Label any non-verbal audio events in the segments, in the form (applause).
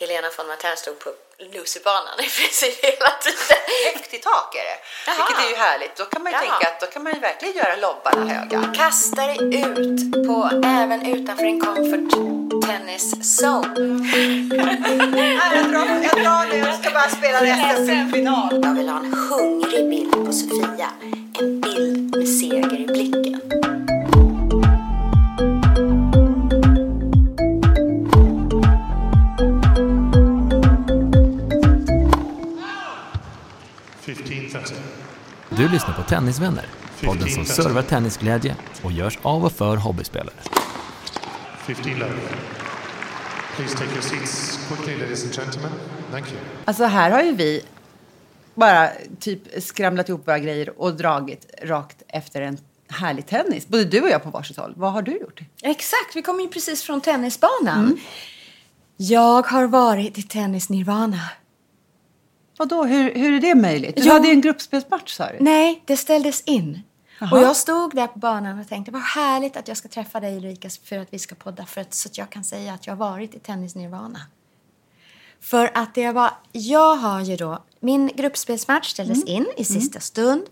Helena von Matern stod på Lucybanan i princip hela tiden. Högt i tak är det. Jaha. Vilket är ju härligt. Då kan man ju Jaha. tänka att då kan man ju verkligen göra lobbarna höga. Kasta dig ut på även utanför en comfort tennis zone. jag drar, jag drar nu. Jag ska bara spela resten final. Jag vill ha en hungrig bild på Sofia. En bild med seger i blicken. Du lyssnar på Tennisvänner, podden som servar tennisglädje och görs av och för hobbyspelare. 15 love. Please take your seats quickly, ladies and gentlemen. Thank you. Alltså här har ju vi bara typ skramlat ihop våra grejer och dragit rakt efter en härlig tennis. Både du och jag på varsitt håll. Vad har du gjort? Exakt, vi kommer ju precis från tennisbanan. Jag har varit i tennis-nirvana. Vadå, hur, hur är det möjligt? Du Jo. hade en gruppspelsmatch sa du. Nej, det ställdes in. Jaha. Och jag stod där på banan och tänkte vad härligt att jag ska träffa dig Ulrika för att vi ska podda för att, så att jag kan säga att jag har varit i tennis-nirvana. För att det var, jag har ju då, min gruppspelsmatch ställdes in i sista stund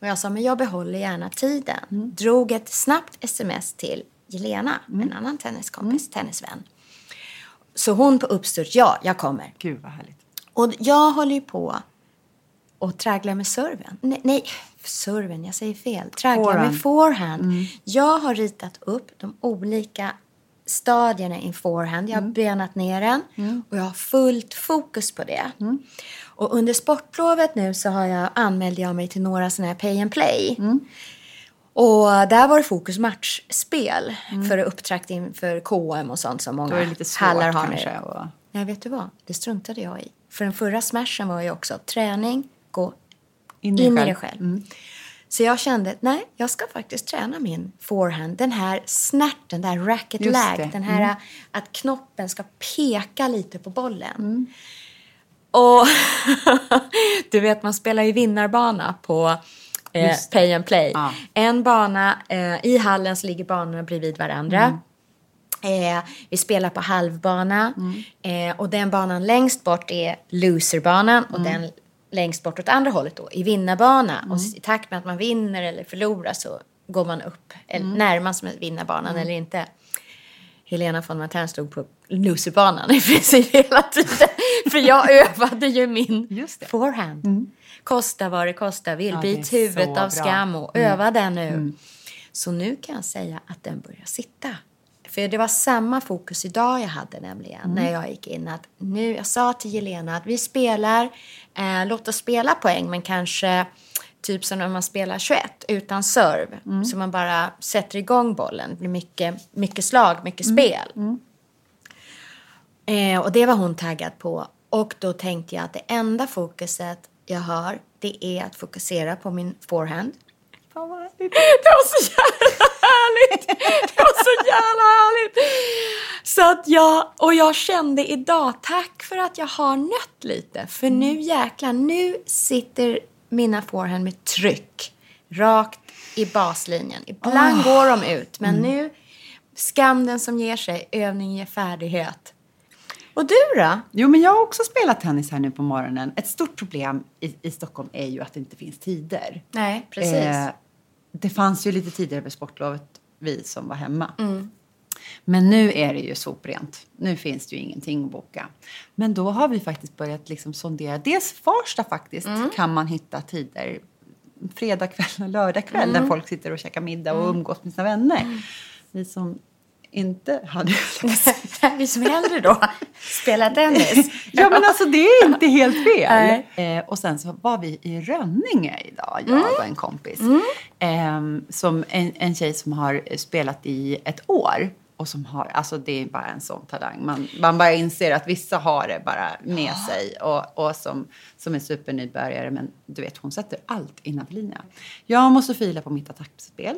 och jag sa men jag behåller gärna tiden. Drog ett snabbt sms till Jelena, en annan tenniskompis, tennisvän. Så hon på uppsturt, ja jag kommer. Gud vad härligt. Och jag håller ju på och tragglar med serven. Nej, nej, serven, jag säger fel. Tragglar Forehand. med forehand. Jag har ritat upp de olika stadierna i forehand. Jag har benat ner den och jag har fullt fokus på det. Och under sportlovet nu så har jag anmälde jag mig till några sådana här pay and play. Och där var det fokus matchspel för att upptrakta inför KM och sånt som många hallar har kanske. nu. Och... Nej, vet du vad? Det struntade jag i. För den förra smashen var ju också träning, gå In in, i dig själv. själv. Så jag kände, nej, jag ska faktiskt träna min forehand. Den här snärten, den här racket Just lag. det. Den här att knoppen ska peka lite på bollen. Och (laughs) du vet, man spelar ju vinnarbana på eh, pay and play. Ja. En bana, eh, i hallen så ligger banorna bredvid varandra. Eh, vi spelar på halvbana eh, och den banan längst bort är loserbanan och den längst bort åt andra hållet då är vinnarbana. Och i takt med att man vinner eller förlorar så går man upp, eller närmar sig vinnarbanan eller inte. Helena von Matern stod på loserbanan i princip hela tiden. (laughs) För jag övade ju min forehand. Kosta vad det kosta vill. Ja, så huvudet av skam och öva den nu. Så nu kan jag säga att den börjar sitta. För det var samma fokus idag jag hade nämligen när jag gick in. Att nu, jag sa till Jelena att vi spelar, eh, låt oss spela poäng men kanske typ som när man spelar 21 utan serve. Så man bara sätter igång bollen. Det blir mycket, mycket slag, mycket spel. Eh, och det var hon taggad på. Och då tänkte jag att det enda fokuset jag har det är att fokusera på min forehand. (laughs) Det var så jävla härligt! Det var så jävla härligt! Så att jag, och jag kände idag, tack för att jag har nött lite. För nu jäklar, nu sitter mina forehand med tryck. Rakt i baslinjen. Ibland går de ut, men nu, skam den som ger sig, övning ger färdighet. Och du då? Jo, men jag har också spelat tennis här nu på morgonen. Ett stort problem i, i Stockholm är ju att det inte finns tider. Nej, precis. Eh, det fanns ju lite tidigare över sportlovet, vi som var hemma. Men nu är det ju soprent. Nu finns det ju ingenting att boka. Men då har vi faktiskt börjat liksom sondera. Dels Farsta faktiskt kan man hitta tider fredag kväll och lördag kväll där folk sitter och käkar middag och umgås med sina vänner. Vi som inte hade (laughs) Vi som är äldre då spelar tennis. (laughs) Ja men alltså det är inte helt fel. Eh, och sen så var vi i Rönninge idag, jag och en kompis. Eh, som en, en tjej som har spelat i ett år. och som har, alltså det är bara en sån talang. Man, man bara inser att vissa har det bara med sig och, och som, som är supernybörjare. Men du vet, hon sätter allt innanför linjen. Jag måste fila på mitt attackspel.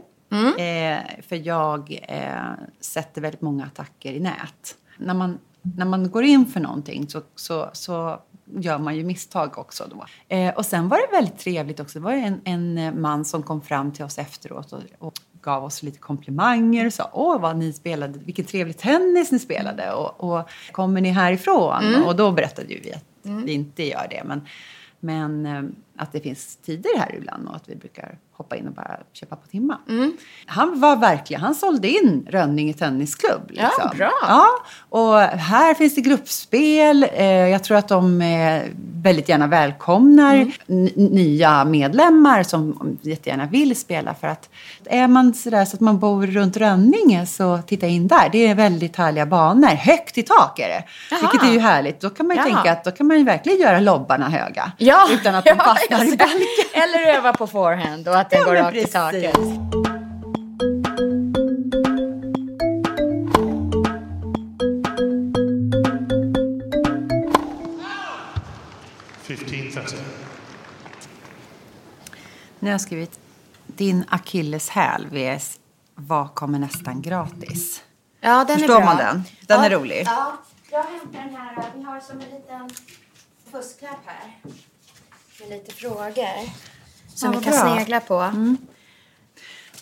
Eh, för jag eh, sätter väldigt många attacker i nät. När man, när man går in för någonting så, så, så gör man ju misstag också då. Eh, och sen var det väldigt trevligt också. Det var en, en man som kom fram till oss efteråt och, och gav oss lite komplimanger och sa åh vad ni spelade, vilken trevlig tennis ni spelade och, och kommer ni härifrån? Och då berättade ju vi att vi inte gör det. Men, men eh, att det finns tider här ibland och att vi brukar hoppa in och bara köpa på timma. Han var verkligen, han sålde in Rönninge Tennisklubb. Ja, Liksom. bra. Ja, och här finns det gruppspel. Eh, Jag tror att de eh, väldigt gärna välkomnar n- nya medlemmar som jättegärna vill spela. För att är man sådär så att man bor runt Rönninge så titta in där. Det är väldigt härliga banor. Högt i tak är det. Jaha. Vilket är ju härligt. Då kan man ju Jaha. tänka att då kan man ju verkligen göra lobbarna höga. Ja, Utan att de (laughs) ja, fastnar i balken. Eller öva på forehand och att den Ja, går rakt i taket. Nu har jag skrivit din akilleshäl vs vad kommer nästan gratis. Ja, den Förstår är bra. man den? Den ja. är rolig. Ja, jag hämtar den här. Vi har som en liten fusklapp här. Med lite frågor. Som Ja, vi kan bra. Mm. snegla på.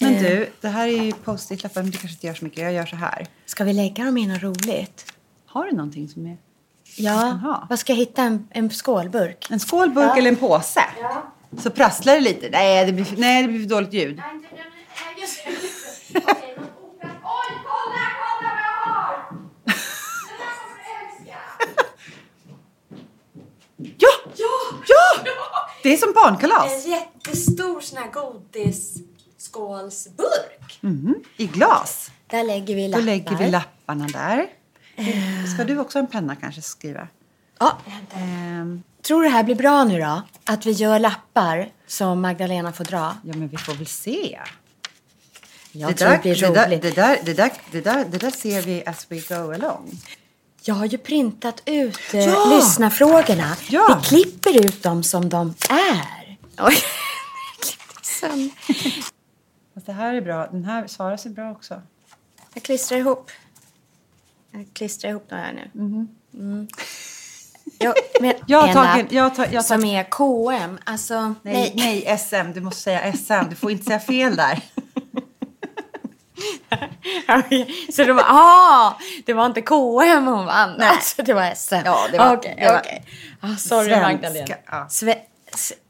Men Eh. du, det här är ju post-it-lappar men du kanske inte gör så mycket. Jag gör så här. Ska vi lägga dem i något roligt? Har du någonting som är... Ja. Vad ska jag hitta? En, en skålburk? En skålburk Ja. eller en påse? Ja. Så prasslar det lite. Nej, det blir, nej, det blir för dåligt ljud. Nej, inte den. Nej, just det. just det. Okej, något operat. Oj, kolla, kolla vad jag har! Den här kommer du älska. Ja! Ja! Det är som barnkalas. En jättestor sån här godisskålsburk. Mhm, I glas. Där lägger vi Då lappar. lägger vi lapparna där. Ska du också ha en penna kanske skriva? Ja. Ehm, Tror du det här blir bra nu då? Att vi gör lappar som Magdalena får dra? ja, men vi får väl se. Jag tror det blir det, där, roligt. det, där, det, där, det, där, det där ser vi as we go along. Jag har ju printat ut eh, Ja! lyssnarfrågorna. Ja! Vi klipper ut dem som de är. Oj, klippte det här är bra. Den här Sara ser bra också. Jag klistrar ihop. Jag klistrar ihop några här nu. Mm. Jag, (laughs) Jag tagit- jag har ta- jag har som är KM. Alltså, Nej, nej. nej, SM. Du måste säga SM. Du får inte säga fel där. (laughs) Så det var, ah, det var inte KM hon vann. Nej. Alltså, det var SM. Ja, det var- det var- okej. Ah, sorry Svenska, Magdalena. ja. Sve,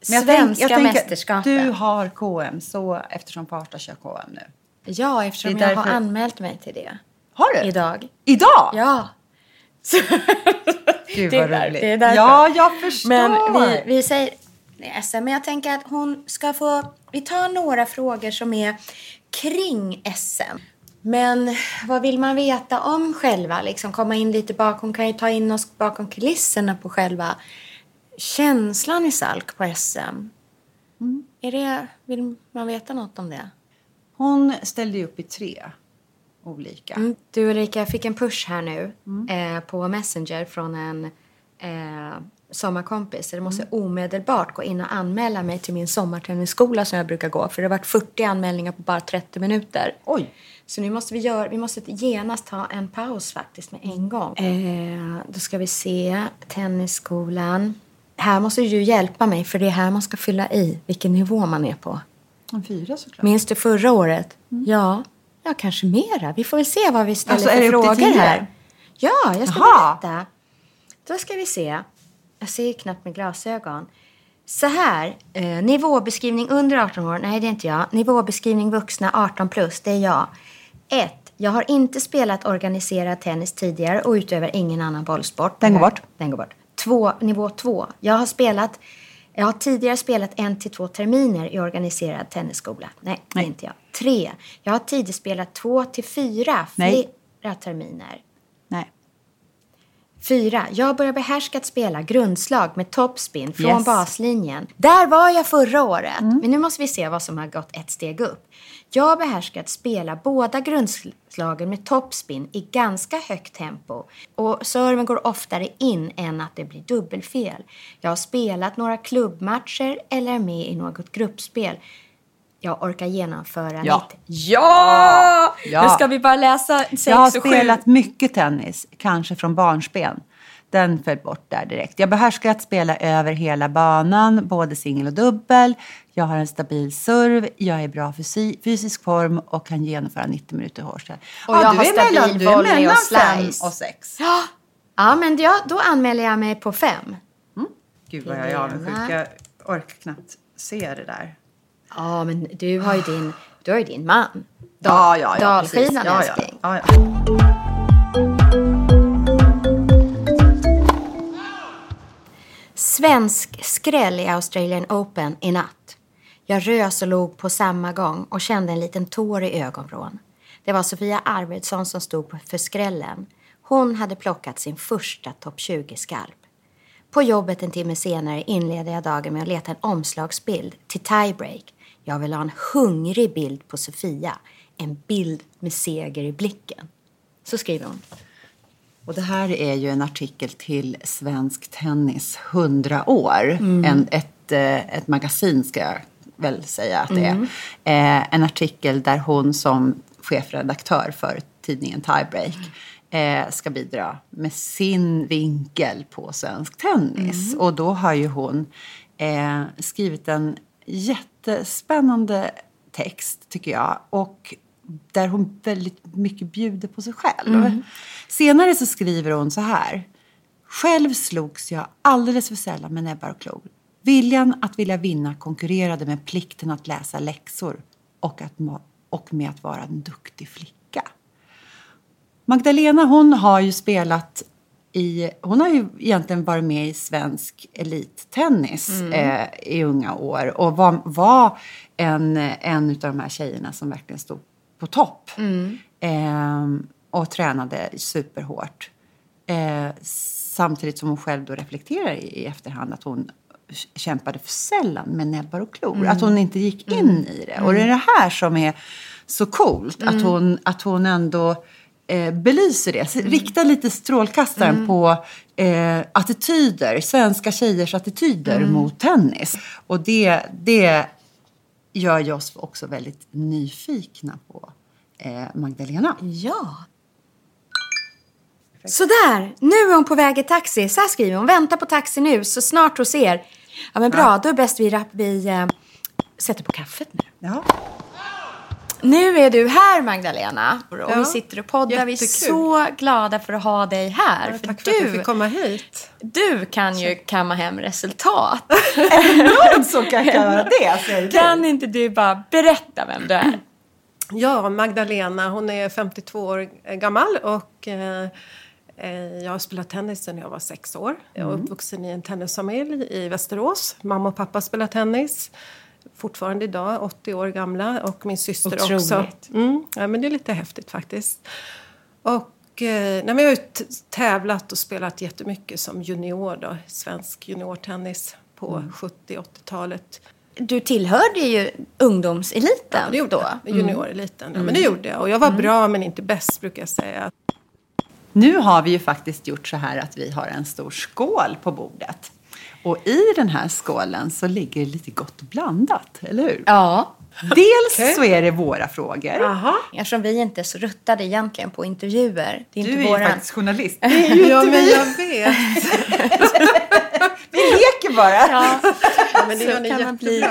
svenska tänk- jag mästerskapet. Du har KM så, eftersom Farta kör KM nu. Ja, eftersom jag har anmält mig till det. Har du? Idag. Idag? Ja. Så, Gud det är där- det är därför. ja, jag förstår. Men vi, vi säger SM, men jag tänker att hon ska få... Vi tar några frågor som är kring SM. Men vad vill man veta om själva? Liksom komma in lite bakom, kan ju ta in oss bakom kulisserna på själva känslan i Salk på SM. Mm. Är det, vill man veta något om det? Hon ställde ju upp i tre olika. Mm. Du Ulrika, jag fick en push här nu Mm. eh, på Messenger från en eh, sommarkompis. Så det måste Mm. omedelbart gå in och anmäla mig till min sommartennisskola som jag brukar gå. För det har varit 40 anmälningar på bara 30 minuter. Oj! Så nu måste vi, göra, vi måste genast ta en paus faktiskt med en gång. Eh, då ska vi se. Tennisskolan. Här måste du hjälpa mig för det är här man ska fylla i vilken nivå man är på. En fyra såklart. Minns du förra året? Ja, ja kanske mera. Vi får väl se vad vi ställer Alltså, för frågor här. Ja, jag ska Jaha. berätta. Då ska vi se. Jag ser knappt med glasögon. Så här, eh, nivåbeskrivning under 18 år. Nej, det är inte jag. Nivåbeskrivning vuxna 18 plus, det är jag. 1. Jag har inte spelat organiserad tennis tidigare och utöver ingen annan bollsport. Den går bort. Den går bort. Två, nivå 2. Jag har spelat jag har tidigare spelat en till två terminer i organiserad tennisskola. Nej, det är Nej. inte jag. Tre. Jag har tidigare spelat två till fyra Nej. flera terminer. Nej. Fyra, jag börjar behärska att spela grundslag med topspin från Yes. baslinjen. Där var jag förra året. Men nu måste vi se vad som har gått ett steg upp. Jag behärskar att spela båda grundslagen med topspin i ganska högt tempo. Och serven går oftare in än att det blir dubbelfel. Jag har spelat några klubbmatcher eller är med i något gruppspel. Jag orkar genomföra Ja. mitt... Ja! Ja. Nu ska vi bara läsa sex Jag har spelat mycket tennis, kanske från barnsben. Den föll bort där direkt. Jag behärskar att spela över hela banan, både singel och dubbel. Jag har en stabil serv, jag är i bra fysi- fysisk form och kan genomföra 90 minuter hårdställ. Och jag har stabil mellan, du är mellan fem och sex. Ja, men jag, då anmäler jag mig på fem. Gud vad jag är avundsjuk. Jag orkar knappt se det där. Ja, men du har ju din, du har ju din man. Ja, ja, ja. ja, ja. älskling. ja, ja. Svensk skräll i Australian Open i natt. Jag rös och log på samma gång och kände en liten tår i ögonvrån. Det var Sofia Arvidsson som stod för skrällen. Hon hade plockat sin första topp 20-skalp. På jobbet en timme senare inledde jag dagen med att leta en omslagsbild till tiebreak. Jag ville ha en hungrig bild på Sofia. En bild med seger i blicken. Så skriver hon. Och det här är ju en artikel till Svensk Tennis 100 år. En, ett, eh, ett magasin ska jag väl säga att det är. Eh, en artikel där hon som chefredaktör för tidningen Tiebreak eh, ska bidra med sin vinkel på svensk tennis. Och då har ju hon skrivit en jättespännande text tycker jag. Och där hon väldigt mycket bjuder på sig själv. Senare så skriver hon så här. Själv slogs jag alldeles för sällan med näbbar och klor. Viljan att vilja vinna konkurrerade med plikten att läsa läxor och, att, och med att vara en duktig flicka. Magdalena hon har ju spelat i, hon har ju egentligen varit med i svensk elittennis eh, i unga år och var, var en, en av de här tjejerna som verkligen stod på topp. Eh, och tränade superhårt. Eh, samtidigt som hon själv då reflekterar i, i efterhand att hon kämpade för sällan med näbbar och klor. Att hon inte gick in i det. Och det är det här som är så coolt. Att, hon, att hon ändå eh, belyser det. Så Rikta lite strålkastaren på eh, attityder. Svenska tjejers attityder mot tennis. Och det, det gör ju oss också väldigt nyfikna på eh, Magdalena. Ja. Sådär, nu är hon på väg i taxi. Så här skriver hon. Vänta på taxi nu, så snart hos er. Ja men bra, då är bäst vi, vi eh, sätter på kaffet nu. Ja. Nu är du här Magdalena. Och Ja, vi sitter och poddar. Vi är jättekul. så glada för att ha dig här. Ja, för tack för att jag du, fick komma hit. du kan ju kamma hem resultat. (laughs) Så kan jag göra det, säger du. kan inte du bara berätta vem du är? Ja, Magdalena, hon är 52 år gammal och eh, eh, jag har spelat tennis sedan jag var sex år. Jag är uppvuxen i en tennisfamilj i Västerås. Mamma och pappa spelar tennis. Fortfarande idag, 80 år gamla. Och min syster också. Otroligt. Mm, ja, men det är lite häftigt faktiskt. Och eh, nej, jag har tävlat och spelat jättemycket som junior då. Svensk juniortennis på 70-80-talet. Du tillhörde ju ungdomseliten Ja, det gjorde då. jag. Junioreliten. Ja, men det gjorde jag. Och jag var bra men inte bäst brukar jag säga. Nu har vi ju faktiskt gjort så här att vi har en stor skål på bordet. Och i den här skålen så ligger det lite gott blandat, eller hur? Ja. Dels så är det våra frågor. Jaha. Eftersom vi inte är så ruttade egentligen på intervjuer. Det är Du inte är ju våran... faktiskt journalist. (laughs) Ja, men jag vet. (laughs) Vi leker bara. Ja, Ja, men det så kan man bli...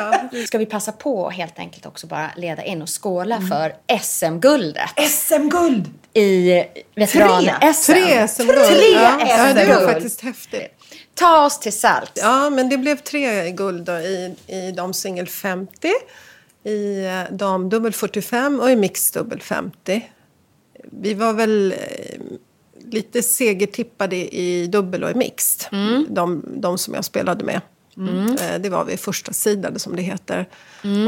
Ska vi passa på helt enkelt också bara leda in och skåla för SM-guldet SM-guld! i veteran-SM. Tre SM-guld. Tre ja. ja, det var SM-guld. faktiskt häftigt. Ta oss till salt. Ja, men det blev tre guld då i, i damsingel 50, i eh, damdubbel 45 och i mixdubbel 50. Vi var väl eh, lite segertippade i dubbel och i mixed, de, de som jag spelade med. Eh, Det var vi första sidade som det heter.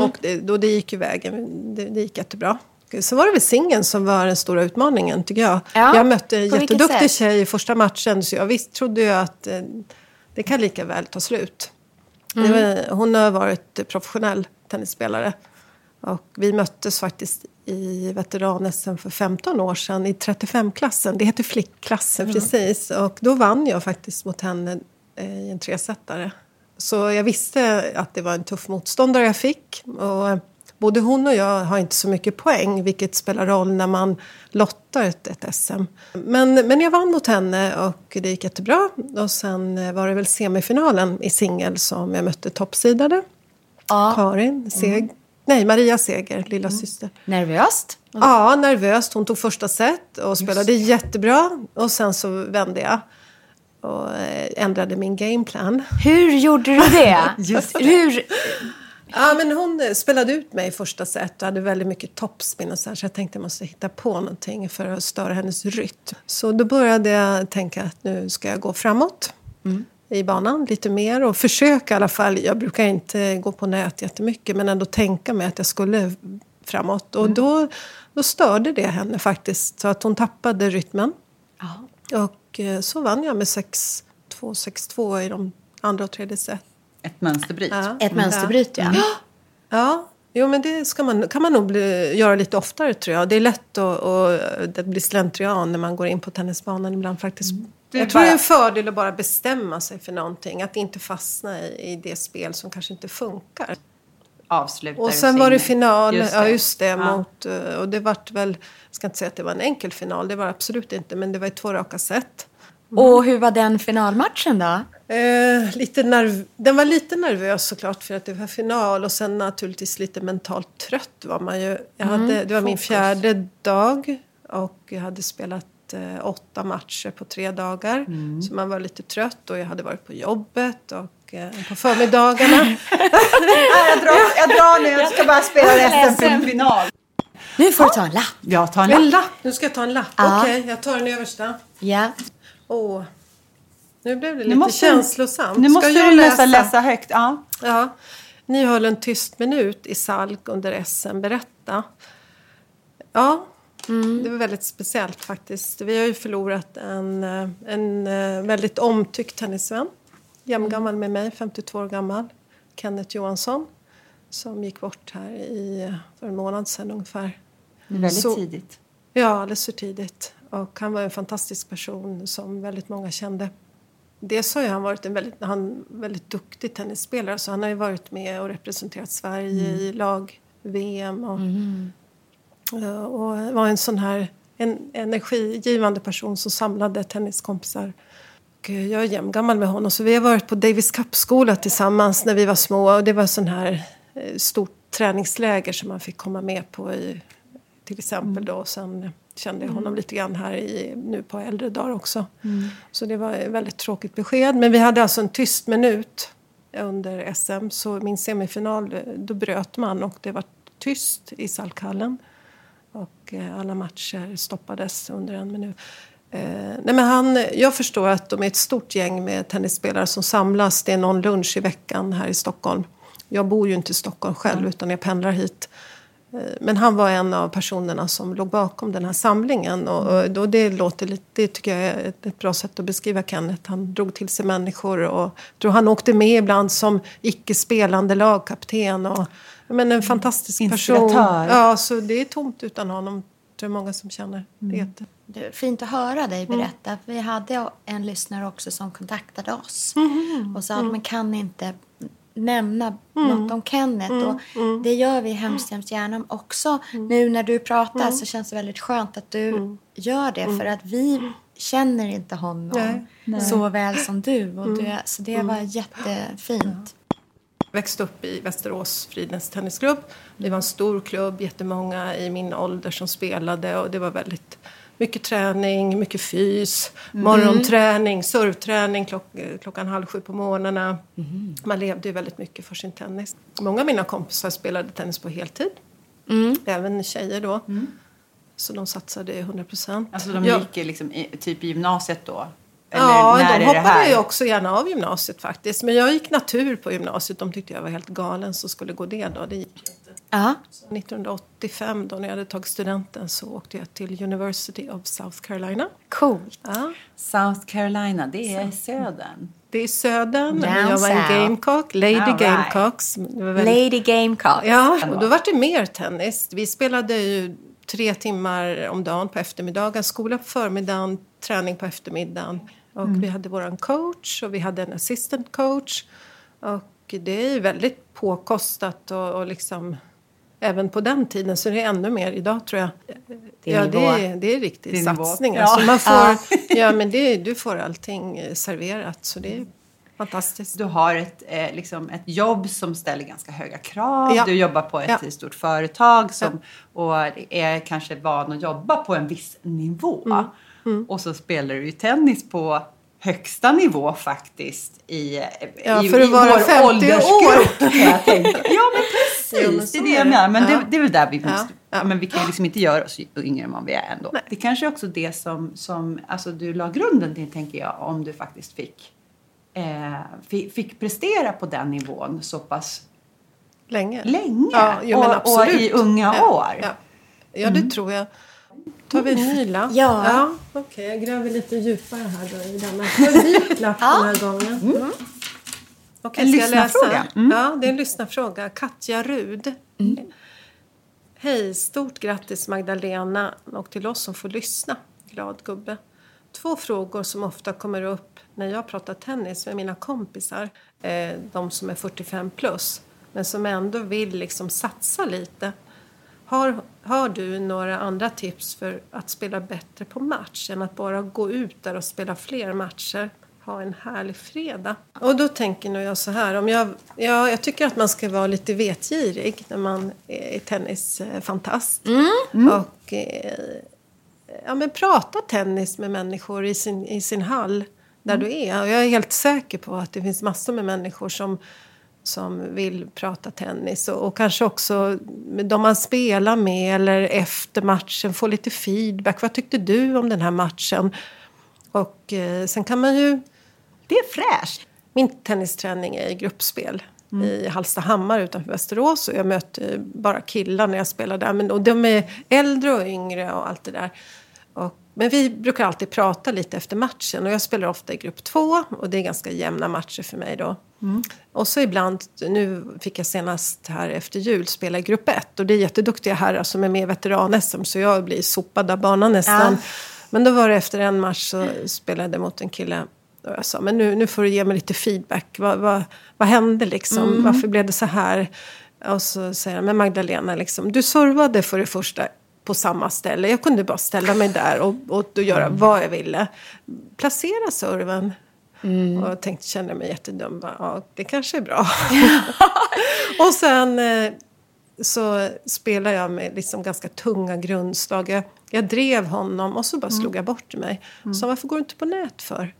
Och det, då det gick ju vägen, det, det gick jättebra. Så var det väl singeln som var den stora utmaningen tycker jag. Ja, Jag mötte en jätteduktig tjej i första matchen så jag visst trodde ju att eh, det kan lika väl ta slut. Mm. Var, hon har varit professionell tennisspelare. Och vi möttes faktiskt i veteran för 15 år sedan i 35-klassen. Det heter flickklassen precis. Och då vann jag faktiskt mot henne eh, i en tresetare. Så jag visste att det var en tuff motståndare jag fick. Och både hon och jag har inte så mycket poäng, vilket spelar roll när man lottar ett, ett SM. Men, men jag vann mot henne och det gick jättebra. Och sen var det väl semifinalen i singel som jag mötte toppsidade. Ja. Karin Seg... Nej, Maria Seger, lilla syster. Nervöst? Ja, nervöst. Hon tog första set och spelade jättebra. Och sen så vände jag och eh, ändrade min gameplan. Hur gjorde du det? (laughs) Just Hur? Ja, men hon spelade ut mig i första set och hade väldigt mycket topspin och så, här, så jag tänkte jag måste hitta på någonting för att störa hennes rytm. Så då började jag tänka att nu ska jag gå framåt i banan lite mer och försöka i alla fall. Jag brukar inte gå på nät jättemycket men ändå tänka mig att jag skulle framåt. Och då, då störde det henne faktiskt så att hon tappade rytmen. Och eh, så vann jag med 6-2, 6-2 i de andra och tredje set. Ett mönsterbryt. Ja. Ett mönsterbryt, ja. Ja, jo, men det ska man, kan man nog bli, göra lite oftare tror jag. Det är lätt att, att det blir slentrian när man går in på tennisbanan ibland faktiskt. Det är jag tror det är bara- en fördel att bara bestämma sig för någonting. Att inte fastna i, i det spel som kanske inte funkar. Avslutar Och sen var det final, Just ja det. just det, Ja. mot, eh, och det vart väl, jag ska inte säga att det var en enkel final, det var det absolut inte, men det var i två raka set. Och hur var den finalmatchen då? Eh, lite nerv- den var lite nervös såklart för att det var final och sen naturligtvis lite mentalt trött var man ju. Jag hade, det var min fjärde dag och jag hade spelat eh, åtta matcher på tre dagar. Så man var lite trött och jag hade varit på jobbet och eh, på förmiddagarna. (laughs) Nej, jag, drar, jag drar nu, jag ska bara spela resten för en final. Nu får du ta en lapp. Jag tar en en lapp. lapp! Nu ska jag ta en lapp. Ja. Okej, jag tar den översta. Ja. Åh. Nu blev det lite måste- känslosamt. Nu måste ska jag du nästan läsa högt. Ja. Ja. Ni höll en tyst minut i Salk under SM. Berätta. Ja, det var väldigt speciellt faktiskt. Vi har ju förlorat en, eh, en eh, väldigt omtyckt tennisvän. Jämngammal med mig, 52 år gammal. Kenneth Johansson. Som gick bort här i, för en månad sedan ungefär. Väldigt Så- tidigt. Ja, alldeles för tidigt. Och han var en fantastisk person som väldigt många kände. Dels har han varit en väldigt, han, väldigt duktig tennisspelare så han har ju varit med och representerat Sverige i lag-VM. Och, Ja, och var en sån här en energigivande person som samlade tenniskompisar. Och eh, jag är jämngammal med honom så vi har varit på Davis Cup-skola tillsammans när vi var små. Och det var sån här eh, stort träningsläger som man fick komma med på i, till exempel då. Och sen kände jag honom lite grann här i, nu på äldre dagar också. Så det var ett väldigt tråkigt besked. Men vi hade alltså en tyst minut under SM. Så min semifinal, då bröt man och det var tyst i Salkhallen. Och eh, alla matcher stoppades under en minut. Eh, nej men han, jag förstår att de är ett stort gäng med tennisspelare som samlas. Det är någon lunch i veckan här i Stockholm. Jag bor ju inte i Stockholm själv utan jag pendlar hit. Eh, Men han var en av personerna som låg bakom den här samlingen. Och, det, låter lite, det tycker jag är ett, bra sätt att beskriva Kenneth. Han drog till sig människor och jag tror han åkte med ibland som icke-spelande lagkapten. Och, men en fantastisk person. Inspiratör. Ja, så det är tomt utan honom. Det är många som känner. Det jätte- Det är fint att höra dig berätta. Vi hade en lyssnare också som kontaktade oss och sa att man kan inte nämna något om Kenneth. Och Det gör vi hemskt, hemskt gärna också. Nu när du pratar så känns det väldigt skönt att du gör det. För att vi känner inte honom Nej. så väl som du. Och det så det var jättefint. växte upp i Västerås Fridens Tennisklubb. Det var en stor klubb, jättemånga i min ålder som spelade och det var väldigt mycket träning, mycket fys, morgonträning, surfträning klock, klockan halv sju på morgnarna. Man levde ju väldigt mycket för sin tennis. Många av mina kompisar spelade tennis på heltid, även tjejer då. Så de satsade 100 procent. Alltså de gick ju liksom i, typ i gymnasiet då? Eller Ja, de hoppade ju också gärna av gymnasiet faktiskt. Men jag gick natur på gymnasiet. De tyckte jag var helt galen som skulle gå det då. Det gick Ja. 1985 då när jag hade tagit studenten så åkte jag till University of South Carolina. Coolt. Ja. South Carolina, det är södern. Det är södern. Down jag var en gamecock, Lady All right. Gamecocks. Väldigt- Lady Gamecock. Ja, och då var det mer tennis. Vi spelade ju tre timmar om dagen på eftermiddagen. Skola på förmiddagen, träning på eftermiddagen. Och vi hade våran coach och vi hade en assistant coach. Och det är ju väldigt påkostat och, och liksom... Även på den tiden, så det är ännu mer idag tror jag. Det är ja, det är, det är riktig Det är nivå. satsning. Ja. Alltså man får, Ja. (laughs) ja. men det, du får allting eh, serverat, så det är fantastiskt. Du har ett, eh, liksom ett jobb som ställer ganska höga krav. Ja. Du jobbar på ett Ja. stort företag som, och är kanske van att jobba på en viss nivå. Mm. Och så spelar du ju tennis på högsta nivå faktiskt i, Ja, i, för att i vara vår 50 år. åldersgrupp. Kan jag tänka. Ja, men precis. Det är det är jag menar. Men det, det är väl där vi måste... Ja. Men vi kan ju liksom inte göra oss yngre än vad vi är ändå. Nej. Det kanske är också det som, som alltså du la grunden till, tänker jag, om du faktiskt fick, eh, fick, fick prestera på den nivån så pass Länge. länge. Ja, jo, men och, och i unga ja, år. Ja, ja det tror jag. tar vi en ny lapp. Ja. ja Okej, jag gräver lite djupare här då i denna. Jag har en vit lapp den här (laughs) gången. Mm. Okej, En lyssnarfråga. Mm. Ja, det är en lyssnarfråga. Katja Rud. Hej, stort grattis Magdalena och till oss som får lyssna. Glad gubbe. Två frågor som ofta kommer upp när jag pratar tennis med mina kompisar. Eh, de som är 45 plus, men som ändå vill liksom satsa lite. Har, har du några andra tips för att spela bättre på match än att bara gå ut där och spela fler matcher? Ha en härlig fredag. Och då tänker nog jag så här. Om jag, ja, jag tycker att man ska vara lite vetgirig när man är tennisfantast. Och eh, ja, men prata tennis med människor i sin, i sin hall där du är. Och jag är helt säker på att det finns massor med människor som, som vill prata tennis. Och, och kanske också de man spelar med eller efter matchen få lite feedback. Vad tyckte du om den här matchen? Och eh, sen kan man ju... Det är fräscht. Min tennisträning är i gruppspel i Hallstahammar utanför Västerås. Och jag möter bara killar när jag spelar där. Men, och de är äldre och yngre och allt det där. Och, men vi brukar alltid prata lite efter matchen. Och jag spelar ofta i grupp två. Och det är ganska jämna matcher för mig då. Och så ibland, nu fick jag senast här efter jul spela i grupp ett. Och det är jätteduktiga herrar som är med i veteran-SM. Så jag blir sopad av banan nästan. Ja. Men då var det efter en match så spelade jag mot en kille. Och jag sa, men nu, nu får du ge mig lite feedback. Vad, vad, vad hände liksom? Varför blev det så här? Och så säger han, men Magdalena, liksom, du servade för det första på samma ställe. Jag kunde bara ställa mig där och, och, och göra vad jag ville. Placera serven. Och jag tänkte, kände mig jättedum. Bara, Ja, det kanske är bra. (laughs) (laughs) och sen eh, så spelade jag med liksom ganska tunga grundslag. Jag, jag drev honom och så bara slog jag bort mig. Så varför går du inte på nät för?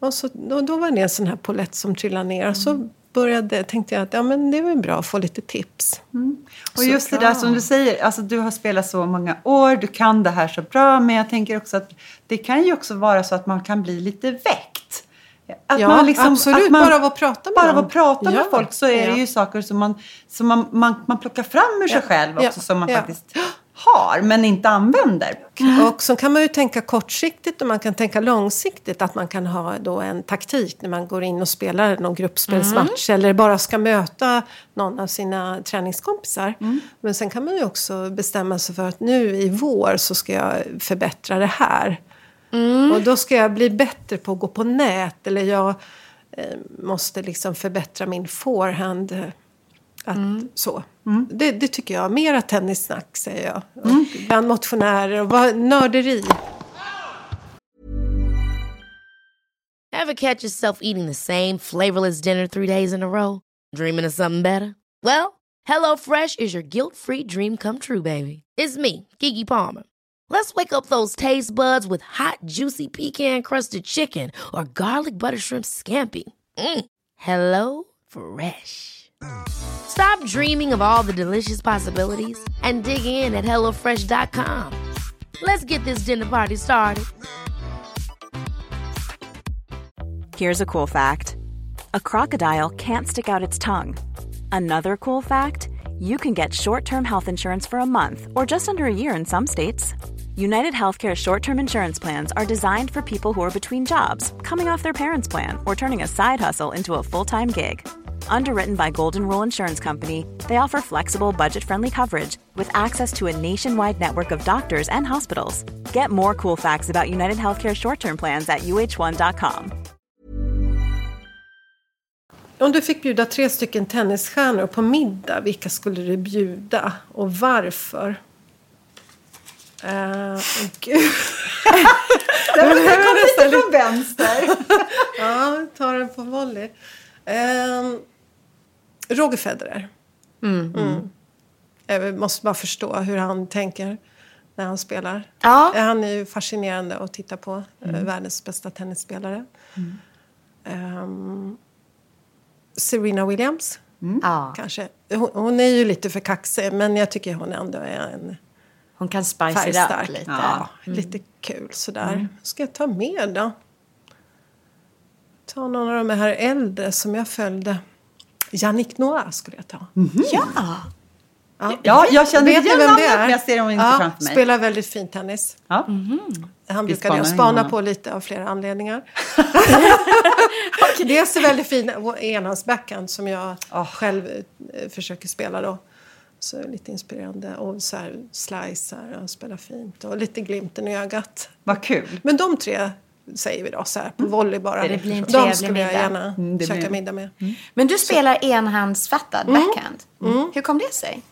Och så, då, då var det en sån här polett som trillade ner. Och så började, tänkte jag att ja, men det är väl bra att få lite tips. Och just det där som du säger, alltså du har spelat så många år, du kan det här så bra, men jag tänker också att det kan ju också vara så att man kan bli lite väckt. Att Ja, absolut. Bara av att prata med Bara av att prata med Ja, folk så är det ju saker som man, som man, man, man plockar fram ur sig Ja, själv också, som man faktiskt har, men inte använder. Och så kan man ju tänka kortsiktigt och man kan tänka långsiktigt. Att man kan ha då en taktik när man går in och spelar någon gruppspelsmatch. Eller bara ska möta någon av sina träningskompisar. Men sen kan man ju också bestämma sig för att nu i vår så ska jag förbättra det här. Och då ska jag bli bättre på att gå på nät. Eller jag eh, måste liksom förbättra min forehand. eh, Att, så. Det, det tycker jag. Mera tennissnack säger jag. Och Bland motionärer och vad, nörderi. Ever catch yourself eating the same flavorless dinner three days in a row? Dreaming of something better? Well, HelloFresh is your guilt-free dream come true, baby. It's me, Kiki Palmer. Let's wake up those taste buds with hot, juicy pecan-crusted chicken or garlic butter shrimp scampi. Mm. Hello Fresh. Stop dreaming of all the delicious possibilities and dig in at HelloFresh.com. Let's get this dinner party started. Here's a cool fact a crocodile can't stick out its tongue. Another cool fact you can get short term health insurance for a month or just under a year in some states. United Healthcare short term insurance plans are designed for people who are between jobs, coming off their parents' plan, or turning a side hustle into a full time gig. Underwritten by Golden Rule Insurance Company, they offer flexible, budget friendly coverage with access to a nationwide network of doctors and hospitals. Get more cool facts about United Healthcare short term plans at uh1.com. Om du fick bjuda tre stycken tennisstjärnor på middag, vilka skulle du bjuda och varför? Uh, gud. (laughs) Det kom lite från vänster. (laughs) ja, ta den på volley. Uh, Roger Federer. Mm. Jag måste bara förstå hur han tänker när han spelar. Ja. Han är ju fascinerande att titta på. eh, Världens bästa tennisspelare. Ehm, Serena Williams, Ja, kanske. Hon, hon är ju lite för kaxig, men jag tycker hon ändå är en hon kan spice it up lite. Ja, lite kul sådär. Ska jag ta med då? Ta någon av de här äldre som jag följde. Yannick Noah skulle jag ta. Ja. Ja, jag känner igen vem det är? jag ser dem inte ja, framför mig. Spelar väldigt fin tennis. Ja. Han Vi brukade jag spana på lite av flera anledningar. (laughs) (laughs) Dels är väldigt fin enhandsbackhand som jag själv eh, försöker spela då. Så lite inspirerande. Och så här slicear och spelar fint. Och lite glimten i ögat. Vad kul. Men de tre säger vi då så här på volley bara. Det blir en de skulle jag middag. gärna Mm, käka blir- middag med. Men du spelar enhandsfattad backhand. Hur kom det sig?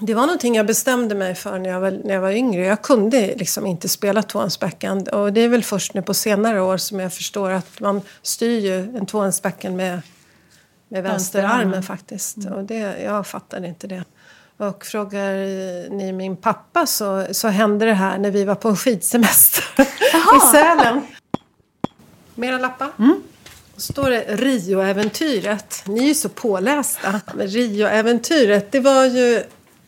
Det var någonting jag bestämde mig för när jag var, när jag var yngre. Jag kunde liksom inte spela tvåhandsbackhand. Och det är väl först nu på senare år som jag förstår att man styr ju en tvåhandsbackhand med, med vänsterarmen faktiskt. Och det, jag fattade inte det. Och frågar ni min pappa så, så hände det här när vi var på en skidsemester (laughs) i Sälen. Mera lappar? Då står det Rio-äventyret. Ni är ju så pålästa. Rio-äventyret, det var ju...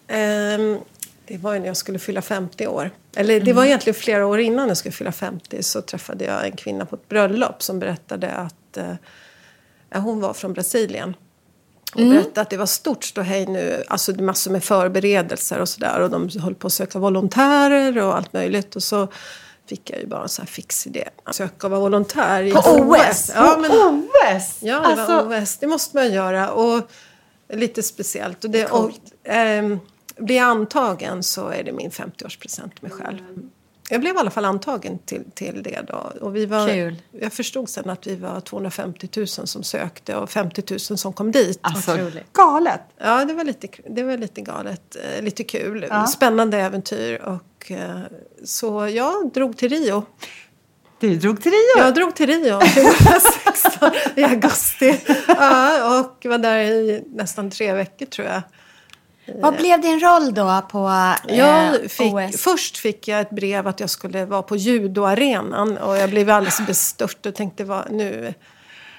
ehm, det var ju när jag skulle fylla 50 år. Eller det var egentligen flera år innan jag skulle fylla 50 så träffade jag en kvinna på ett bröllop som berättade att eh, hon var från Brasilien. Och berättade att det var stort ståhej nu, alltså massor med förberedelser och sådär. Och de höll på att söka volontärer och allt möjligt. Och så fick jag ju bara en sån här fix idé. Att söka och vara volontär i På OS? Ja, men, OS! Ja, det alltså, var OS. Det måste man göra. Och lite speciellt. Och det, och, ehm, blir jag antagen så är det min 50-årspresent till mig själv. Jag blev i alla fall antagen till, till det då. Och vi var, Kul. Jag förstod sen att vi var 250 000 som sökte och 50 000 som kom dit. alltså Otroligt. galet. Ja, det var lite, det var lite galet. eh, Lite kul. Spännande äventyr. Och, eh, så jag drog till Rio. Du drog till Rio. Jag drog till Rio (laughs) 2016 i augusti. Ja, och var där i nästan tre veckor tror jag. Vad blev din roll då på eh, fick, OS? först fick jag ett brev att jag skulle vara på judoarenan och jag blev alldeles bestört och tänkte vad, nu,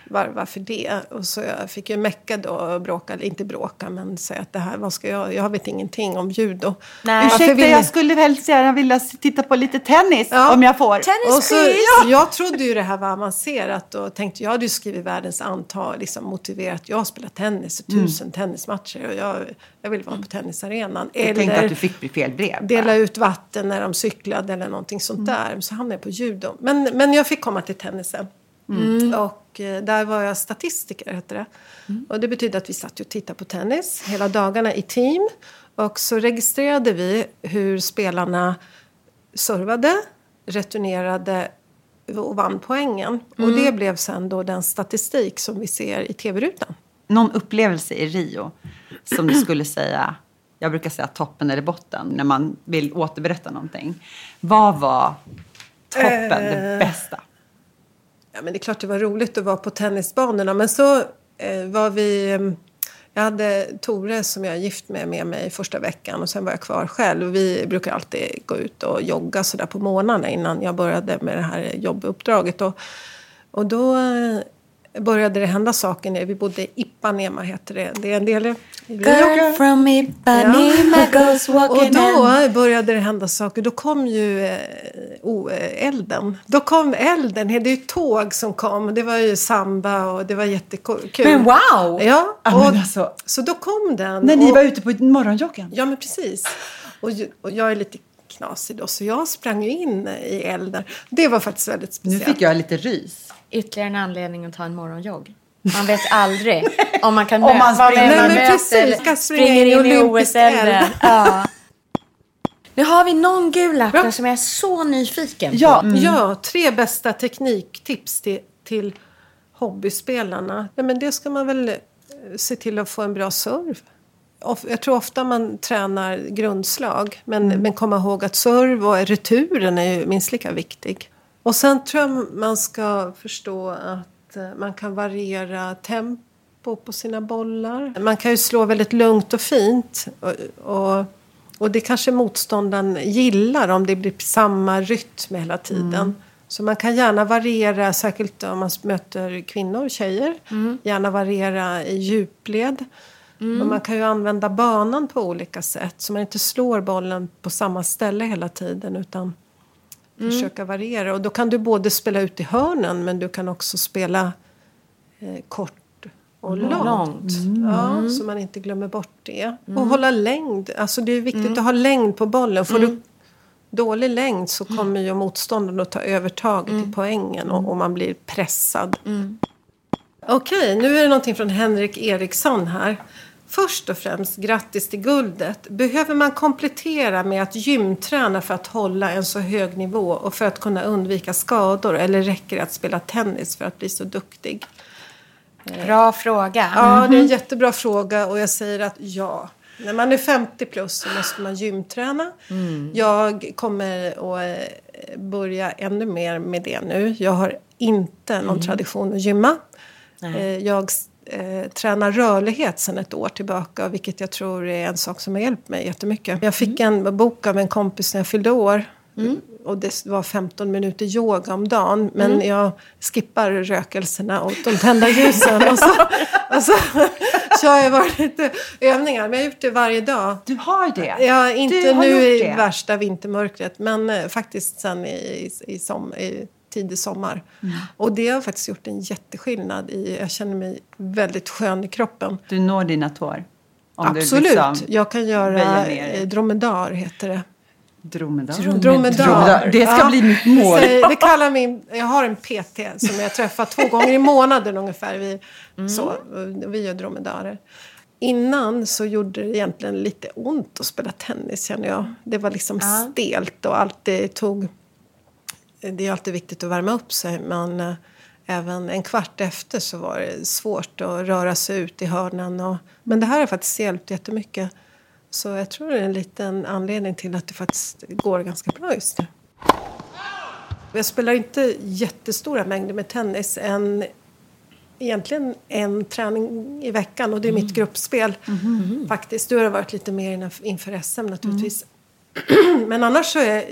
var, varför det? Och så jag fick ju mecka då och bråka, inte bråka men säga att det här, vad ska jag, jag vet ingenting om judo. Nej. Varför Ursäkta, vill jag skulle väldigt gärna vilja titta på lite tennis Ja. om jag får. Tennis, Och så, please. Jag trodde ju det här var avancerat och tänkte jag hade ju skrivit världens antal, liksom motiverat. Jag har spelat tennis, tusen tennismatcher och jag, jag vill vara på tennisarenan. Jag tänkte Eller att du fick fel brev. dela ut vatten när de cyklade eller någonting sånt där. Så hamnade jag på judo. Men, men jag fick komma till tennisen. Och eh, där var jag statistiker, hette det. Och det betyder att vi satt och tittade på tennis hela dagarna i team. Och så registrerade vi hur spelarna servade, returnerade och vann poängen. Och det blev sen då den statistik som vi ser i tv-rutan. Någon upplevelse i Rio som du skulle säga, jag brukar säga toppen eller botten, när man vill återberätta någonting. Vad var toppen, det bästa? Ja, men det är klart det var roligt att vara på tennisbanorna. Men så eh, var vi... Mm, jag hade Tore som jag är gift med med mig första veckan och sen var jag kvar själv. Vi brukar alltid gå ut och jogga sådär på morgnarna innan jag började med det här jobbuppdraget. Och, och då började det hända saker. när Vi bodde i Ipanema, heter det. Det är en del i Girl from Ipanema goes Och walking då and... började det hända saker. Då kom ju oh, elden. Då kom elden. Det är ju tåg som kom. Det var ju samba och det var jättekul. Men wow! Ja, Ja, och, men alltså, så då kom den. när ni och, var ute på morgonjoggen. Ja, men precis. Och, och jag är lite knasig då, så jag sprang in i elden. Det var faktiskt väldigt Nu speciellt. fick jag lite rys. Ytterligare en anledning att ta en morgonjogg. Man vet aldrig om man kan man möta springer- man Nej, men möter precis, eller ska springa springer in i in i olympisk OS-elden. eld. Ja. (laughs) Nu har vi någon gul lapp Ja. där som jag är så nyfiken på. Ja, mm. Ja, tre bästa tekniktips till, till hobbyspelarna. Ja, men det ska man väl eh, se till att få en bra serve. Of- Jag tror ofta man tränar grundslag. Men, men komma ihåg att serve och returen är ju minst lika viktig. Och sen tror jag man ska förstå att eh, man kan variera tempo på sina bollar. Man kan ju slå väldigt lugnt och fint. Och, och, och det kanske motståndaren gillar om det blir samma rytm hela tiden. Så man kan gärna variera, särskilt om man möter kvinnor, tjejer. Gärna variera i djupled. Och man kan ju använda banan på olika sätt. Så man inte slår bollen på samma ställe hela tiden. Utan försöka variera. Och då kan du både spela ut i hörnen men du kan också spela eh, kort och långt. Långt. Ja, så man inte glömmer bort det. Och hålla längd. Alltså det är viktigt att ha längd på bollen. Får du dålig längd så kommer ju motståndaren att ta övertaget i poängen och, och man blir pressad. Okej, nu är det någonting från Henrik Eriksson här. Först och främst, grattis till guldet. Behöver man komplettera med att gymträna för att hålla en så hög nivå och för att kunna undvika skador? Eller räcker det att spela tennis för att bli så duktig? Bra fråga. Ja, det är en jättebra fråga och jag säger att ja. När man är 50 plus så måste man gymträna. Jag kommer att eh, börja ännu mer med det nu. Jag har inte någon tradition att gymma. Eh, Jag eh, tränar rörlighet sedan ett år tillbaka vilket jag tror är en sak som har hjälpt mig jättemycket. Jag fick en bok av en kompis när jag fyllde år. Och det var 15 minuter yoga om dagen. Men jag skippar rökelserna och de tända ljusen. och så, (laughs) och så kör jag bara lite övningar. Men jag har gjort det varje dag. Du har det? Ja, inte nu i det. värsta vintermörkret. Men eh, faktiskt sen i, i, i, som, i tidig sommar. Mm. Och det har faktiskt gjort en jätteskillnad. I, jag känner mig väldigt skön i kroppen. Du når dina tår? Absolut. liksom Jag kan göra eh, dromedar, heter det. dromedar. Dromedar. Det ska Ja. bli mitt mål. Det kallar min, jag har en PT som jag träffar två gånger i månaden ungefär. Vi, så, vi gör dromedarer. Innan så gjorde det egentligen lite ont att spela tennis känner jag. Det var liksom stelt och alltid tog... Det är alltid viktigt att värma upp sig men eh, även en kvart efter så var det svårt att röra sig ut i hörnen. Och, men det här har faktiskt hjälpt jättemycket. Så jag tror det är en liten anledning till att det faktiskt går ganska bra just nu. Jag spelar inte jättestora mängder med tennis. En, egentligen en träning i veckan och det är mitt gruppspel. Faktiskt. Du har varit lite mer inför SM naturligtvis. (clears throat) Men annars så är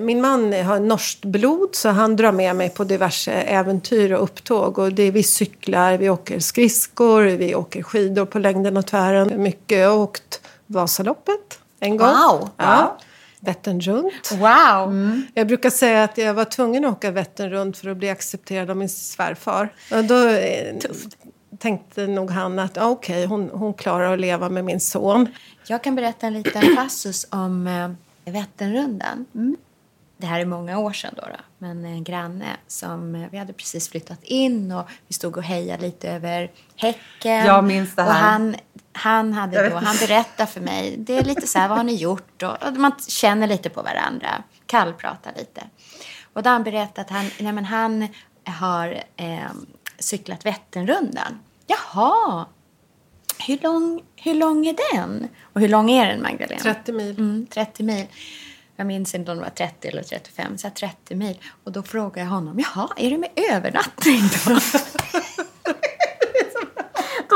min man har norskt blod så han drar med mig på diverse äventyr och upptåg. Och det är, vi cyklar, vi åker skridskor, vi åker skidor på längden och tvären. Mycket. Jag har åkt Vasaloppet en gång. Wow. Ja. Vättern runt. Wow! Jag brukar säga att jag var tvungen att åka Vättern runt för att bli accepterad av min svärfar. Och då eh, tänkte nog han att ah, okej, hon, hon klarar att leva med min son. Jag kan berätta en liten passus om eh, Vätternrundan. Det här är många år sedan då, då. men en granne som eh, vi hade precis flyttat in och vi stod och hejade lite över häcken. Jag minns det Och här. han, han, hade då, han berättade för mig, det är lite så här, vad har ni gjort? Och, och man känner lite på varandra, kallpratar lite. Och då har han berättat att han, nej men han har eh, cyklat Vätternrundan. Jaha, hur lång, hur lång är den? Och hur lång är den, Magdalena? 30 mil. Mm, 30 mil. Jag minns inte om det var 30 eller 35, så 30 mil. Och då frågade jag honom, jaha, är det med övernattning då? (laughs)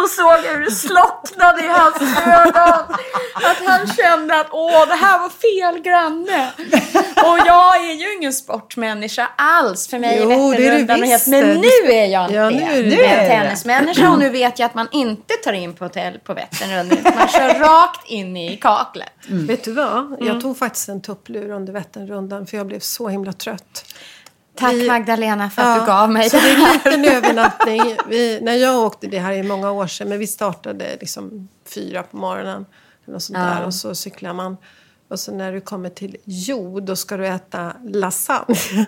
då såg hur det slocknade i hans ögon. Att han kände att åh, det här var fel granne. Och jag är ju ingen sportmänniska alls. För mig Jo, är Vätternrundan och helt... Men nu är jag inte Ja, nu är Nu är jag tennismänniska och nu vet jag att man inte tar in på hotell på Vätternrundan. Man kör rakt in i kaklet. Vet du vad? Mm. Jag tog faktiskt en tupplur under Vätternrundan för jag blev så himla trött. Tack Vi- Magdalena för att Ja, du gav mig så det det är här. en liten (laughs) övernattning. Vi, när jag åkte, det här är många år sedan, men vi startade liksom fyra på morgonen. Eller något sånt Ja. där, och så cyklar man. Och så när du kommer till Jo, då ska du äta lasagne.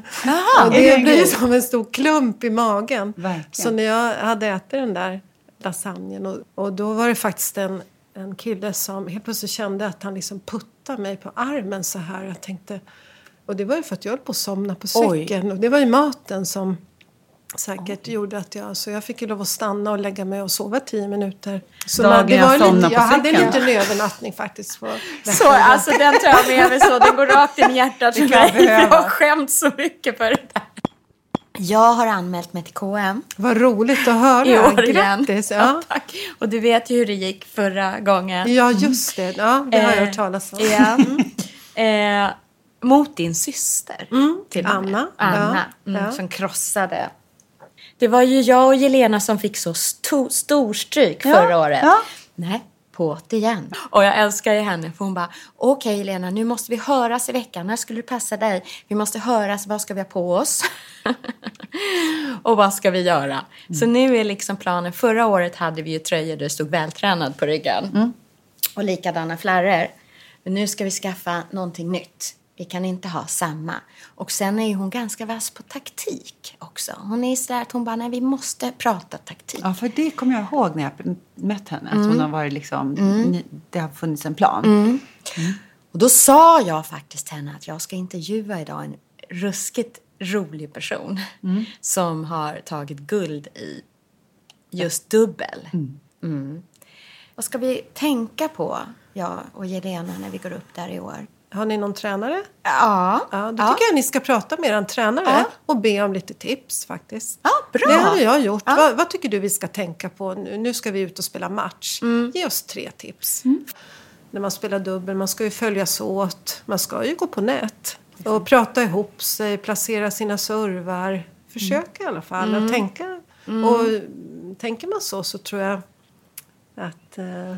och det blir som en stor klump i magen. Verkligen. Så när jag hade ätit den där lasagnen och, och då var det faktiskt en, en kille som helt plötsligt kände att han liksom puttade mig på armen så här. Jag tänkte, och det var ju för att jag höll på att somna på Oj. cykeln. Och det var ju maten som säkert gjorde att jag... Så jag fick ju lov att stanna och lägga mig och sova tio minuter. Så Dagen det jag var somnade lite, jag hade en liten övernattning faktiskt. På Så, alltså den tar jag med mig så. Den går rakt in i hjärtat (laughs) för mig. Jag har skämt så mycket för det där. Jag har anmält mig till KM Vad roligt att höra. i år igen. Grattis! Ja. tack. Och du vet ju hur det gick förra gången. ja, just det. Ja, det har jag Eh, hört talas om. Ja. Eh, mot din syster. till och med. Anna. Anna. Ja, Mm, ja. Som krossade. Det var ju jag och Jelena som fick så sto- storstryk förra året. ja. Nej, på det igen. Och jag älskar ju henne för hon bara okej Jelena nu måste vi höras i veckan. När skulle det passa dig? Vi måste höras. Vad ska vi ha på oss? (laughs) och vad ska vi göra? Så nu är liksom planen. Förra året hade vi ju tröjor där det stod vältränad på ryggen. Och likadana flarror. Men nu ska vi skaffa någonting nytt. Vi kan inte ha samma. Och sen är hon ganska vass på taktik också. Hon är sådär att hon bara, nej vi måste prata taktik. Ja, för det kommer jag ihåg när jag mött henne. Att Mm. hon har varit liksom, ni- det har funnits en plan. Och då sa jag faktiskt till henne att jag ska intervjua idag en ruskigt rolig person som har tagit guld i just dubbel. Mm. Vad ska vi tänka på, jag och Jelena, när vi går upp där i år? Har ni någon tränare? Ja. Ja, då tycker jag ni ska prata med er tränare Ja. och be om lite tips faktiskt. Ja, bra. Det har jag gjort. Ja. Vad, vad tycker du vi ska tänka på nu? Nu ska vi ut och spela match. Mm. Ge oss tre tips. När man spelar dubbel, man ska ju följas åt. Man ska ju gå på nät. Och prata ihop sig, placera sina servar. Försök i alla fall Mm. att tänka. Och mm, tänker man så så tror jag att, eh,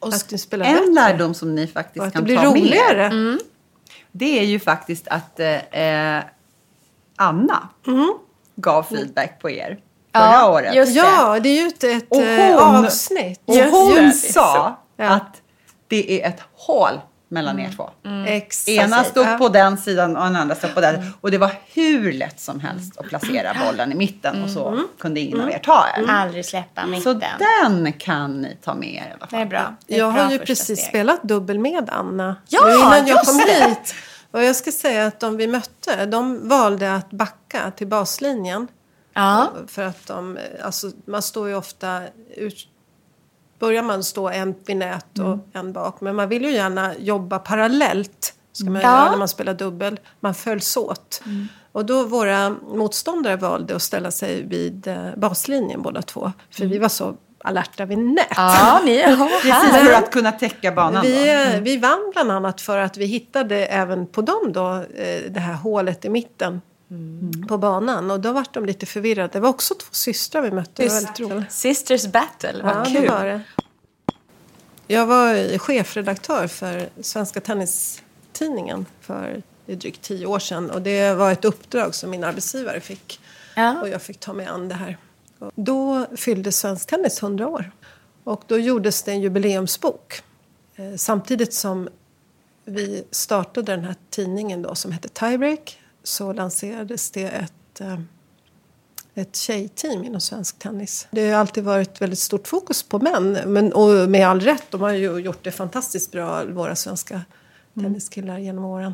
att ni spelar En bättre. lärdom som ni Och faktiskt det kan ta med roligare. er, det är ju faktiskt att eh, Anna gav feedback på er förra Ja, året. just det. Ja, det är ju ett Och eh, hon- avsnitt. Och hon det. sa att det är ett hål mellan er två. Exakt. Ena stod Ja. på den sidan och den andra stod på den. Och det var hur lätt som helst att placera bollen i mitten och så kunde ingen av er ta er. Aldrig släppa Så mitten. den kan ni ta med er i alla Det är fall. bra. Det är Jag bra har ju precis steg. spelat dubbel med Anna. Ja, innan jag kom det. hit. Och jag ska säga att de vi mötte, de valde att backa till baslinjen. Ja. För att de, alltså man står ju ofta ut, Börjar man stå en vid nät och Mm. en bak. Men man vill ju gärna jobba parallellt. Ska man Ja. Mm. göra när man spelar dubbel. Man följs åt. Och då våra motståndare valde att ställa sig vid eh, baslinjen båda två. För vi var så alerta vid nät. Mm. Ja, ni ja, (laughs) Precis här. för att kunna täcka banan Vi, eh, vi vann bland annat för att vi hittade även på dem då eh, det här hålet i mitten på banan. Och då var de lite förvirrade. Det var också två systrar vi mötte. Det var väldigt roligt. Sisters battle, vad Ja, kul. det var det. Jag var chefredaktör för Svenska Tennistidningen för drygt tio år sedan. Och det var ett uppdrag som min arbetsgivare fick. Ja. Och jag fick ta mig an det här. Och då fyllde Svensk Tennis 100 år. Och då gjordes det en jubileumsbok. Eh, samtidigt som vi startade den här tidningen då som hette Tiebreak så lanserades det ett, eh, ett tjejteam inom svensk tennis. Det har alltid varit väldigt stort fokus på män men, och med all rätt. De har ju gjort det fantastiskt bra, våra svenska tenniskillar genom åren.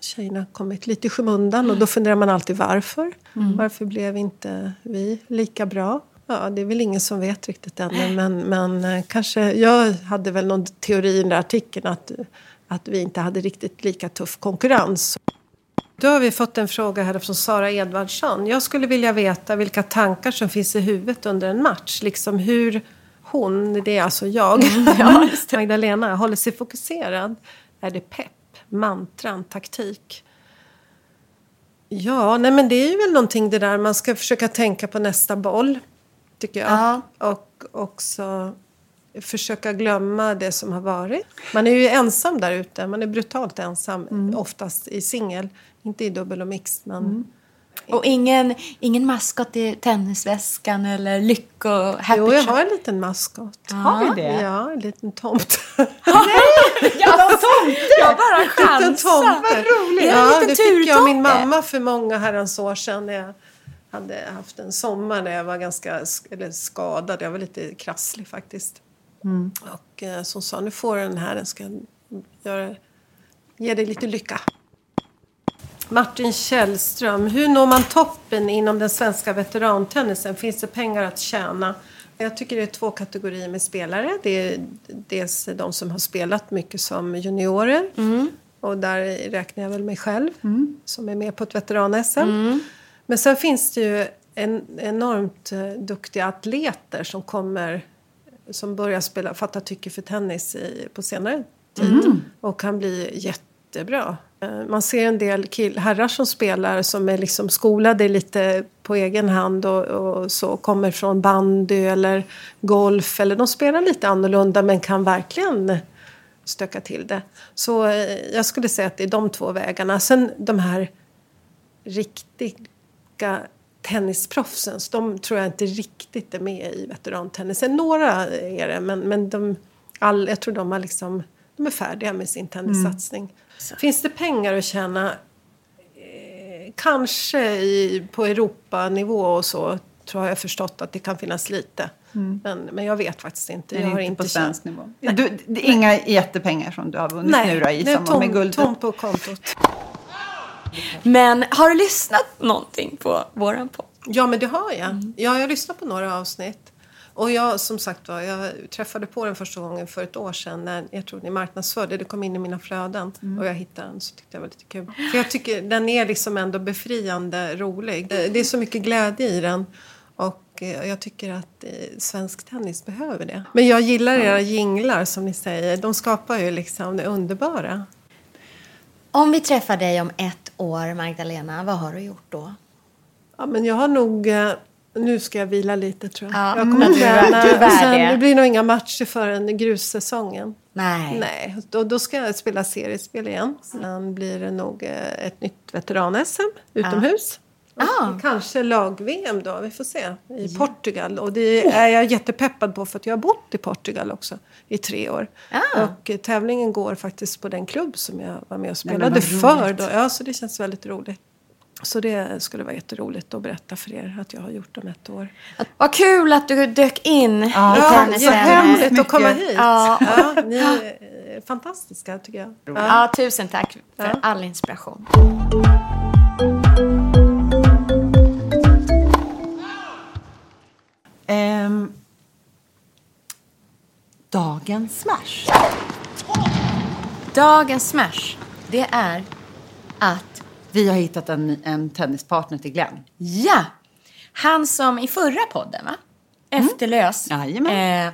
Tjejerna har kommit lite i skymundan och då funderar man alltid varför. Varför blev inte vi lika bra? Ja, det är väl ingen som vet riktigt ännu men, men eh, kanske, jag hade väl någon teori i den där artikeln att, att vi inte hade riktigt lika tuff konkurrens. Då har vi fått en fråga här från Sara Edvardsson. Jag skulle vilja veta vilka tankar som finns i huvudet under en match. Liksom hur hon, det är alltså jag, (laughs) Magdalena, håller sig fokuserad är det pepp, mantran, taktik. Ja, nej men det är ju väl någonting det där man ska försöka tänka på nästa boll, tycker jag. Ja. Och också försöka glömma det som har varit. Man är ju ensam där ute, man är brutalt ensam, oftast i singel. Inte i dubbel och mixed, men... Och ingen, ingen maskot i tennisväskan eller lycko happy Jo, jag har en liten maskot. Har vi det? Ja, en liten tomt. (laughs) Jag bara liten chansar. tomte. Det en Ja, liten det fick jag min mamma för många herrans år sedan. Jag hade haft en sommar när jag var ganska sk- eller skadad. Jag var lite krasslig faktiskt. Mm. Och eh, hon sa, nu får du den här. Den ska göra, ge dig lite lycka. Martin Källström. Hur når man toppen inom den svenska veterantennisen? Finns det pengar att tjäna? Jag tycker det är två kategorier med spelare. Det är dels de som har spelat mycket som juniorer. Och där räknar jag väl mig själv som är med på ett veteran-SM. Men sen finns det ju en, enormt eh, duktiga atleter som kommer som börjar spela, fatta tycke för tennis i, på senare tid och kan bli jättebra. Eh, Man ser en del kill, herrar som spelar som är liksom skolade lite på egen hand och, och så kommer från bandy eller golf eller de spelar lite annorlunda men kan verkligen stöka till det. Så eh, jag skulle säga att det är de två vägarna. Sen de här riktiga tennisproffsen, så de tror jag inte riktigt är med i veterantennisen. Några är det, men, men de, all, jag tror de, har liksom, de är färdiga med sin tennissatsning. Finns det pengar att tjäna? Eh, kanske i, på Europanivå och så tror jag jag förstått att det kan finnas lite. Men, men jag vet faktiskt inte. Jag har inte på svensk nivå. Du, det är inga jättepengar som du har vunnit nu då i samband med guldet? tom på kontot. Men har du lyssnat någonting på våran podd? Ja, men det har jag. Ja, jag lyssnade på några avsnitt. Och jag, som sagt var, jag träffade på den första gången för ett år sedan när jag tror ni marknadsförde. Det kom in i mina flöden och jag hittade den så tyckte jag var lite kul. För jag tycker den är liksom ändå befriande rolig. Det det är så mycket glädje i den. Och eh, jag tycker att eh, svensk tennis behöver det. Men jag gillar era jinglar som ni säger. De skapar ju liksom det underbara. Om vi träffar dig om ett år, Magdalena, vad har du gjort då? Ja, men jag har nog... eh, Nu ska jag vila lite tror jag. Ja, jag kommer mm, du är- träna. du Sen, det. blir nog inga matcher förrän grussäsongen. Nej. Nej, då, då ska jag spela seriespel igen. Sen blir det nog eh, ett nytt veteran-SM utomhus. Ah. Kanske lag-VM då, vi får se. I Portugal. Och det är jag jättepeppad på för att jag har bott i Portugal också i tre år. Ah. Och eh, tävlingen går faktiskt på den klubb som jag var med och spelade för. Då. Ja, så det känns väldigt roligt. Så det skulle vara jätteroligt att berätta för er att jag har gjort om ett år. Vad kul att du dök in i Ja, tennisen. jättehärligt att komma hit. Ja. Ja, ni (laughs) är eh, fantastiska tycker jag. Ja. Ja, tusen tack för Ja. all inspiration. Ehm, dagens smash. Dagens smash, det är att Vi har hittat en, en tennispartner till Glenn. Ja! Han som i förra podden, va? Efterlös. Jajamän. Eh,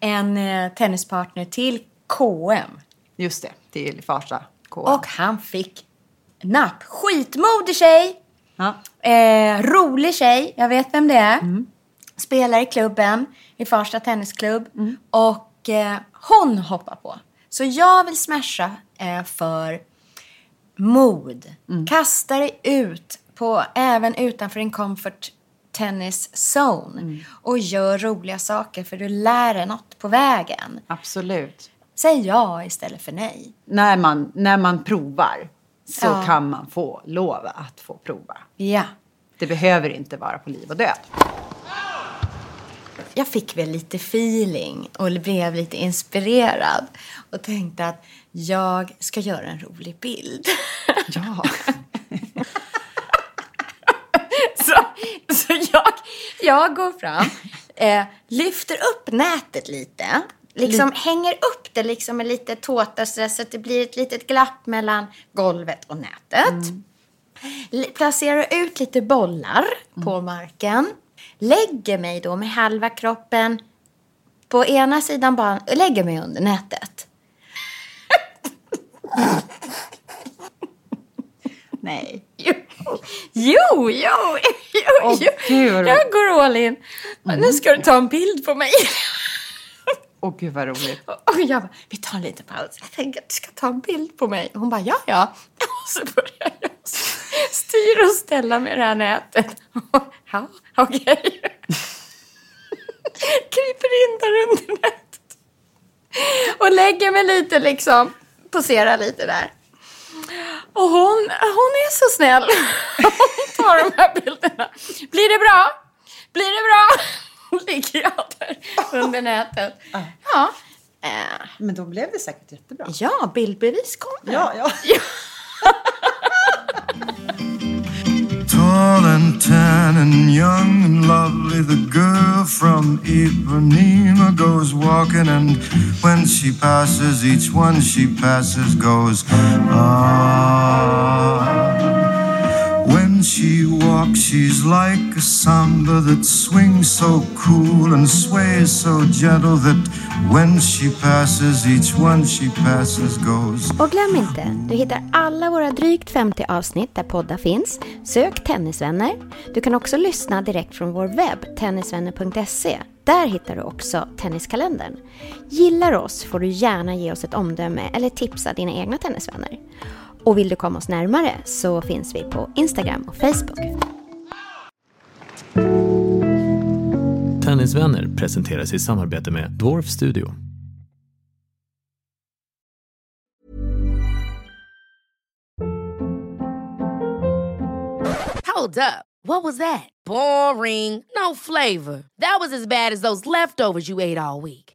en eh, tennispartner till KM. Just det, till Farsta KM. Och han fick napp. Skitmodig tjej. ja. Eh, rolig tjej. Jag vet vem det är. Spelar i klubben. I Farsta tennisklubb. Och eh, hon hoppar på. Så jag vill smasha eh, för mod. Kasta dig ut på även utanför din comfort tennis zone. Och gör roliga saker för du lär dig något på vägen. Absolut. Säg ja istället för nej. När man, när man provar så Ja. kan man få lov att få prova. Ja. Det behöver inte vara på liv och död. Jag fick väl lite feeling och blev lite inspirerad och tänkte att jag ska göra en rolig bild. (laughs) Ja. (laughs) så så jag, jag går fram, eh, lyfter upp nätet lite, liksom hänger upp det liksom med lite tåtar så att det blir ett litet glapp mellan golvet och nätet. L- Placerar ut lite bollar på marken. Lägger mig då med halva kroppen på ena sidan bara lägger mig under nätet. (laughs) Nej. Jo, jo, jo, jo. Vad Jag går all in. Nu ska du ta en bild på mig. Åh gud vad roligt. Och jag bara, vi tar en liten paus. Jag tänker att du ska ta en bild på mig. Och hon bara, ja, ja. Och så börjar jag styra och ställa med det här nätet. (laughs) Ja, okej. (laughs) Kryper in där under nätet. Och lägger mig lite liksom, poserar lite där. Och hon, hon är så snäll. (laughs) Hon tar de här bilderna. Blir det bra? Blir det bra? Ligger jag där under nätet. Ja. Eh, Men då blev det säkert jättebra. ja, bildbevis kommer. Ja, ja. (laughs) Tall and tan and young and lovely, the girl from Ipanema goes walking, and when she passes, each one she passes goes, ah. When she walks, she's like a samba that swings so cool and sways so gentle that when she passes, each one she passes goes. Och glöm inte, du hittar alla våra drygt 50 avsnitt där poddar finns. Sök Tennisvänner. Du kan också lyssna direkt från vår webb, tennisvänner.se. Där hittar du också Tenniskalendern. Gillar oss får du gärna ge oss ett omdöme eller tipsa dina egna tennisvänner. Och vill du komma oss närmare så finns vi på Instagram och Facebook. Tennisvänner presenteras i samarbete med Dwarf Studio. Hold up. What was that? Boring. No flavor. That was as bad as those leftovers you ate all week.